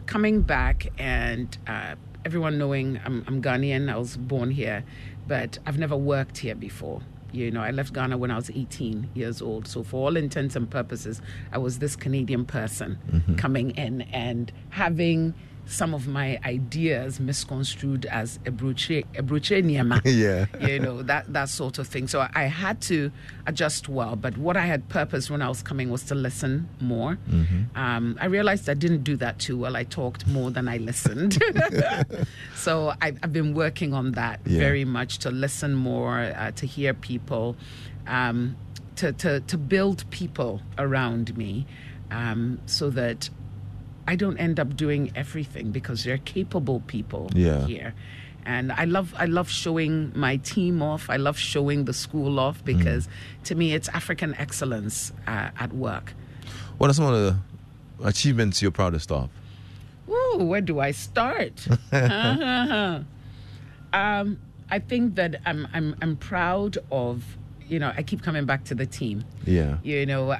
coming back and uh, everyone knowing I'm, I'm Ghanaian, I was born here, but I've never worked here before. You know, I left Ghana when I was 18 years old. So, for all intents and purposes, I was this Canadian person Mhm. coming in and having some of my ideas misconstrued as Ebruche Ebruche Niema. [LAUGHS] Yeah. you know that that sort of thing. So i had to adjust well but what i had purpose when i was coming was to listen more. Um, i realized i didn't do that too well. I talked more than i listened. [LAUGHS] [LAUGHS] So I, i've been working on that Yeah. very much to listen more uh, to hear people um, to, to, to build people around me um, so that I don't end up doing everything because they're capable people Yeah. here. And I love I love showing my team off. I love showing the school off because to me it's African excellence uh, at work. What are some of the achievements you're proudest of? Ooh, where do I start? [LAUGHS] [LAUGHS] um, I think that I'm I'm I'm proud of you know I keep coming back to the team. Yeah. you know uh,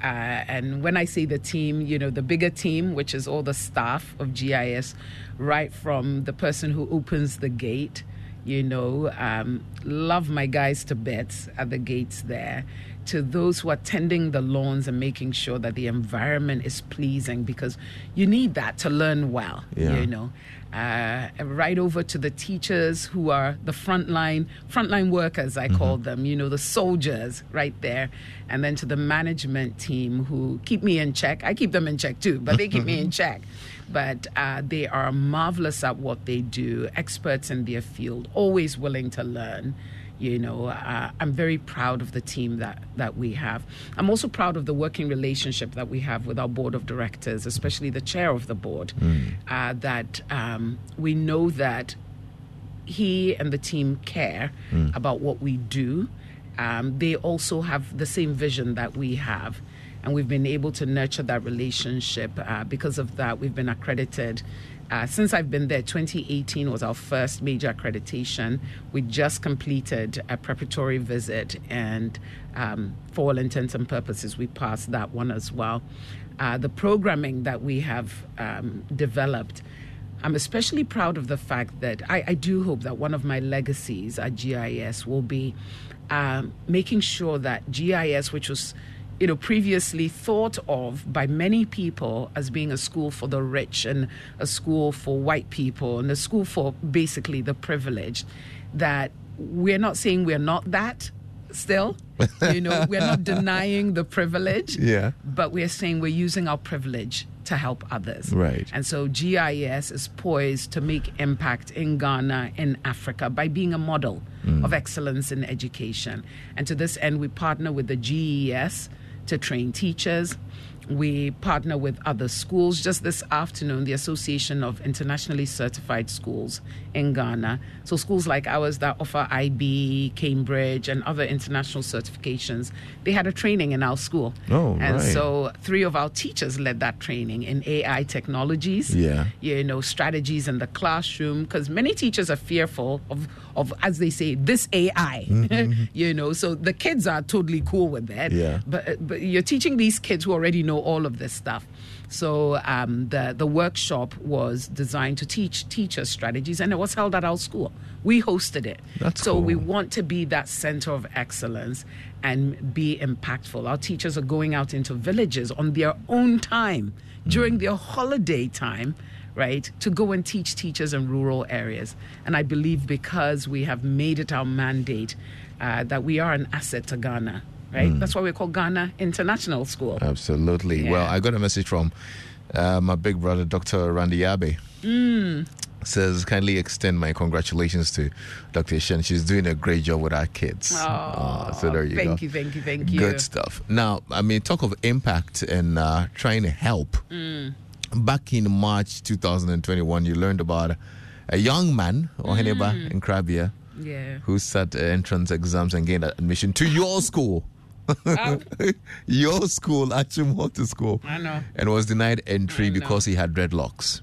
and when i say the team you know the bigger team which is all the staff of gis right from the person who opens the gate you know um, love my guys to bits at the gates there to those who are tending the lawns and making sure that the environment is pleasing because you need that to learn well. Yeah. You know, uh, right over to the teachers who are the frontline frontline workers, I call them. You know, the soldiers right there, and then to the management team who keep me in check. I keep them in check too, but they keep me in [LAUGHS] check. But uh, they are marvelous at what they do, experts in their field, always willing to learn. You know, uh, I'm very proud of the team that, that we have. I'm also proud of the working relationship that we have with our board of directors, especially the chair of the board. Uh, that um, we know that he and the team care Mm. about what we do. Um, they also have the same vision that we have. And we've been able to nurture that relationship. Uh, because of that, we've been accredited. Uh, since I've been there, 2018 was our first major accreditation. We just completed a preparatory visit, and um, for all intents and purposes, we passed that one as well. Uh, the programming that we have um, developed I'm especially proud of the fact that I, I do hope that one of my legacies at GIS will be um, making sure that GIS, which was you know previously thought of by many people as being a school for the rich and a school for white people and a school for basically the privileged, that we're not saying we're not that still. you know, [LAUGHS] we're not denying the privilege Yeah. but we're saying we're using our privilege to help others. Right. And so GIS is poised to make impact in Ghana, in Africa, by being a model Mm. of excellence in education. And to this end, we partner with the GES to train teachers. We partner with other schools. Just this afternoon, the Association of Internationally Certified Schools in Ghana. So, schools like ours that offer IB, Cambridge, and other international certifications, they had a training in our school. Oh, and right. so, three of our teachers led that training in AI technologies Yeah. you know strategies in the classroom because many teachers are fearful of of as they say this ai Mhm. [LAUGHS] you know so the kids are totally cool with that. Yeah. but but you're teaching these kids who already know all of this stuff. So um, the the workshop was designed to teach teachers strategies and it was held at our school. We hosted it. That's so we want to be that center of excellence and be impactful. Our teachers are going out into villages on their own time during their holiday time right to go and teach teachers in rural areas and i believe because we have made it our mandate uh, that we are an asset to ghana right Mm. that's why we call ghana international school Absolutely. Well, I got a message from uh, my big brother, Dr. Randy Abbey. mm. Says, kindly extend my congratulations to Dr. Ashun. She's doing a great job with our kids. Uh, so there you thank go. you thank you thank you Good stuff. Now, I mean, talk of impact and uh, trying to help. Mm. Back in March 2021, you learned about a young man, Oheneba Mm. in Nkrabea, yeah who sat entrance exams and gained admission to your school. [LAUGHS] your school, Achimota School. I know. And was denied entry because he had dreadlocks.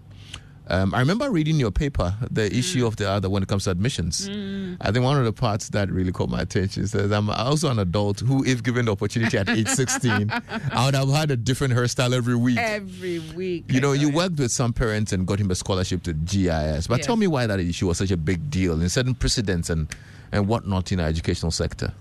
Um, I remember reading your paper, the issue of the other when it comes to admissions. Mm. I think one of the parts that really caught my attention says I'm also an adult who, if given the opportunity at age 16, I would have had a different hairstyle every week. every week You know, you worked with some parents and got him a scholarship to GIS. But Yes. tell me why that issue was such a big deal in certain precedents and, and whatnot in our educational sector.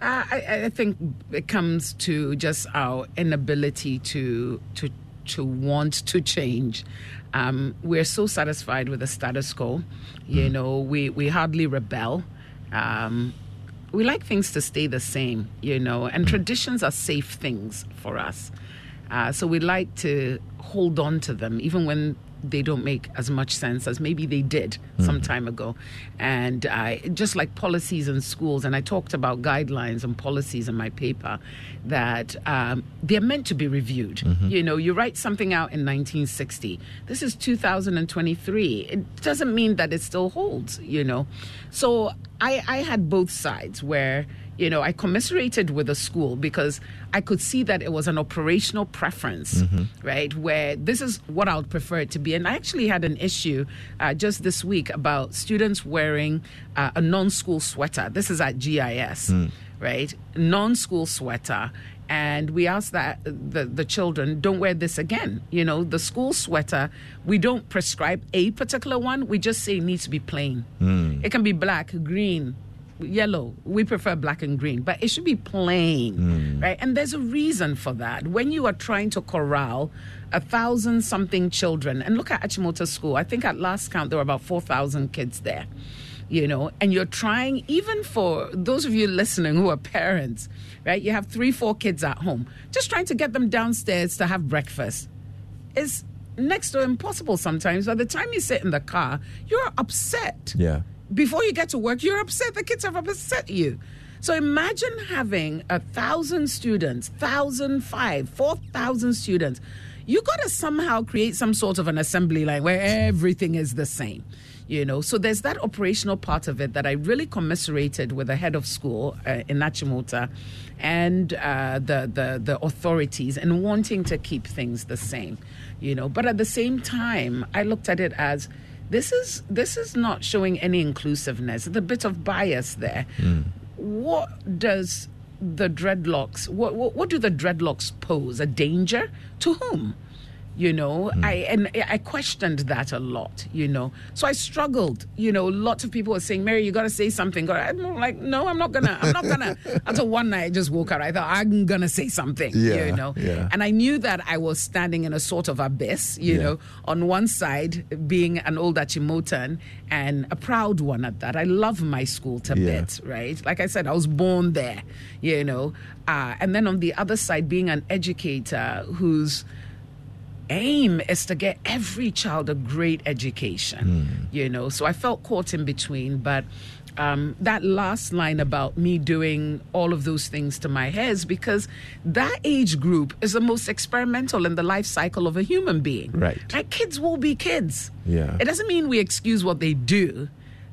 Uh, I, I think it comes to just our inability to to to want to change. Um, we're so satisfied with the status quo. You know, we we hardly rebel. Um, we like things to stay the same. You know, and traditions are safe things for us. Uh, so we like to hold on to them, even when they don't make as much sense as maybe they did some time ago. And uh, just like policies in schools, and I talked about guidelines and policies in my paper, that um, they're meant to be reviewed. Mhm. You know, you write something out in 1960. This is 2023. It doesn't mean that it still holds, you know. So I, I had both sides where you know, I commiserated with the school because I could see that it was an operational preference, right? Where this is what I would prefer it to be. And I actually had an issue uh, just this week about students wearing uh, a non school sweater. This is at GIS, right? Non school sweater. And we asked that the, the children don't wear this again. You know, the school sweater, we don't prescribe a particular one. We just say it needs to be plain. It can be black, green, yellow. We prefer black and green, but it should be plain, Hmm. right? And there's a reason for that. When you are trying to corral a thousand something children, and look at Achimota School, I think at last count there were about 4,000 kids there, you know, and you're trying, even for those of you listening who are parents, right? You have three, four kids at home, just trying to get them downstairs to have breakfast is next to impossible sometimes. By the time you sit in the car, you're upset Yeah. Before you get to work, you're upset. The kids have upset you. So imagine having a thousand students, thousand five, four thousand students. You got to somehow create some sort of an assembly line where everything is the same. You know, so there's that operational part of it that I really commiserated with the head of school uh, in Achimota and uh, the, the the authorities and wanting to keep things the same. You know, but at the same time, I looked at it as this is this is not showing any inclusiveness. A bit of bias there. Hmm. What does the dreadlocks? What, what what do the dreadlocks pose? A danger to whom? You know, I and I questioned that a lot. You know, so I struggled. You know, lots of people were saying, "Mary, you got to say something." I'm like, "No, I'm not gonna. I'm not gonna." [LAUGHS] Until one night, I just woke up. I thought I'm gonna say something. Yeah, you know, yeah. and I knew that I was standing in a sort of abyss, you Yeah. know, on one side being an old Achimotan and a proud one at that. I love my school to Yeah. bits, right? Like I said, I was born there, you know. Uh, and then on the other side, being an educator whose aim is to get every child a great education, you know. So I felt caught in between, but um, that last line about me doing all of those things to my hairs because that age group is the most experimental in the life cycle of a human being. Right. Like kids will be kids. Yeah. It doesn't mean we excuse what they do,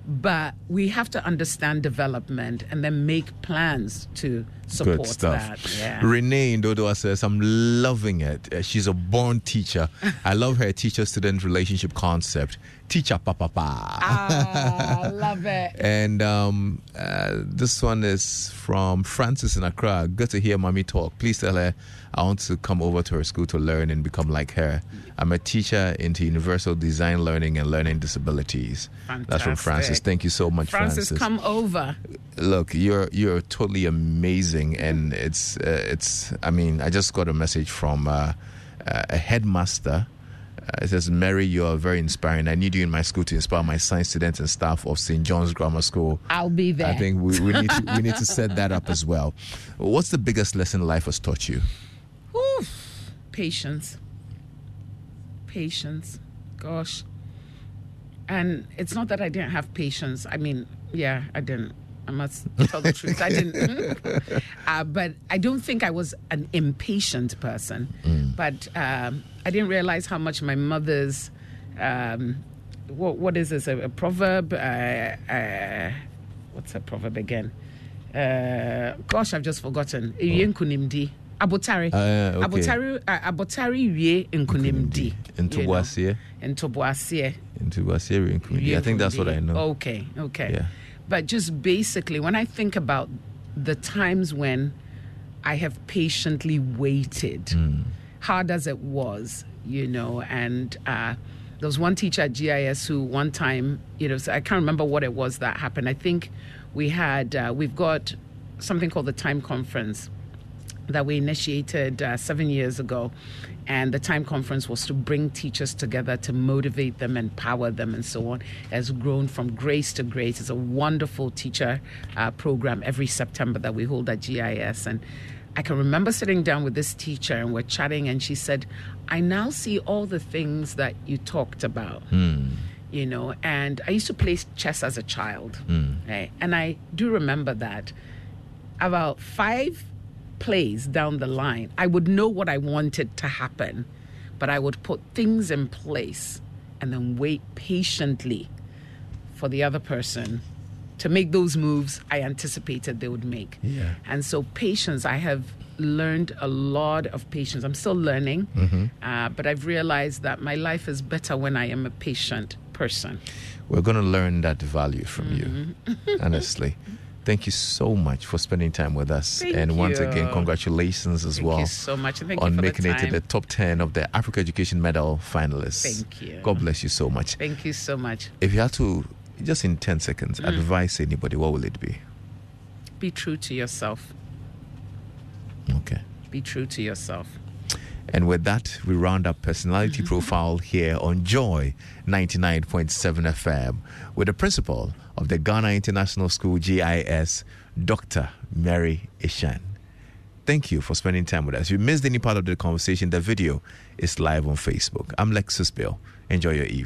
but we have to understand development and then make plans to support Good stuff. that. Yeah. Renee Ndodoa says, I'm loving it. Uh, she's a born teacher. I love her teacher student relationship concept. Teacher papa pa. Ah, I [LAUGHS] love it. And um, uh, this one is from Francis in Accra. Good to hear mommy talk. Please tell her I want to come over to her school to learn and become like her. I'm a teacher into universal design learning and learning disabilities. Fantastic. That's from Francis. Thank you so much, Francis, Francis. come over. Look, you're you're totally amazing, and it's uh, it's. I mean, I just got a message from uh, uh, a headmaster. Uh, it says, Mary, you are very inspiring. I need you in my school to inspire my science students and staff of St. John's Grammar School. I'll be there. I think we, we need to, we need to [LAUGHS] set that up as well. What's the biggest lesson life has taught you? Oof. Patience. Patience. Gosh. And it's not that I didn't have patience. I mean, yeah, I didn't. I must tell the truth. I didn't. uh, but I don't think I was an impatient person. But um, I didn't realize how much my mother's. Um, what, what is this? A, a proverb? Uh, uh, what's a proverb again? Uh, gosh, I've just forgotten. Ewie nkunimdi. Abotari. Uh, okay. Abotari. Uh, abotari wie nkunimdi. Into you know. Wasie? Into Boasie. Into Wasie, I think that's what I know. Okay, okay. Yeah. But just basically, when I think about the times when I have patiently waited, Hmm. hard as it was, you know, and uh, there was one teacher at GIS who one time, you know, so I can't remember what it was that happened. I think we had, uh, we've got something called the Time Conference that we initiated uh, seven years ago. And the time conference was to bring teachers together to motivate them, empower them, and so on. It has grown from grace to grace. It's a wonderful teacher uh, program every September that we hold at GIS. And I can remember sitting down with this teacher and we're chatting, and she said, I now see all the things that you talked about you know and i used to play chess as a child right? and i do remember that about five plays down the line i would know what i wanted to happen but i would put things in place and then wait patiently for the other person to make those moves i anticipated they would make Yeah. and so patience i have learned a lot of patience i'm still learning Mhm. uh, but I've realized that my life is better when I am a patient person. We're going to learn that value from Mm-hmm. you, [LAUGHS] honestly. Thank you so much for spending time with us. Thank and once again, congratulations as Thank well. you so much, thank you on making it to the top 10 of the Africa Education Medal finalists. Thank you. God bless you so much. Thank you so much. If you had to, just in 10 seconds, Mm. advise anybody, what will it be? be true to yourself. Okay. Be true to yourself. And with that, we round up personality mm-hmm. profile here on Joy 99.7 FM with the principal of the Ghana International School GIS, Dr. Mary Ashun. Thank you for spending time with us. If you missed any part of the conversation, the video is live on Facebook. I'm Lexis Bill. Enjoy your evening.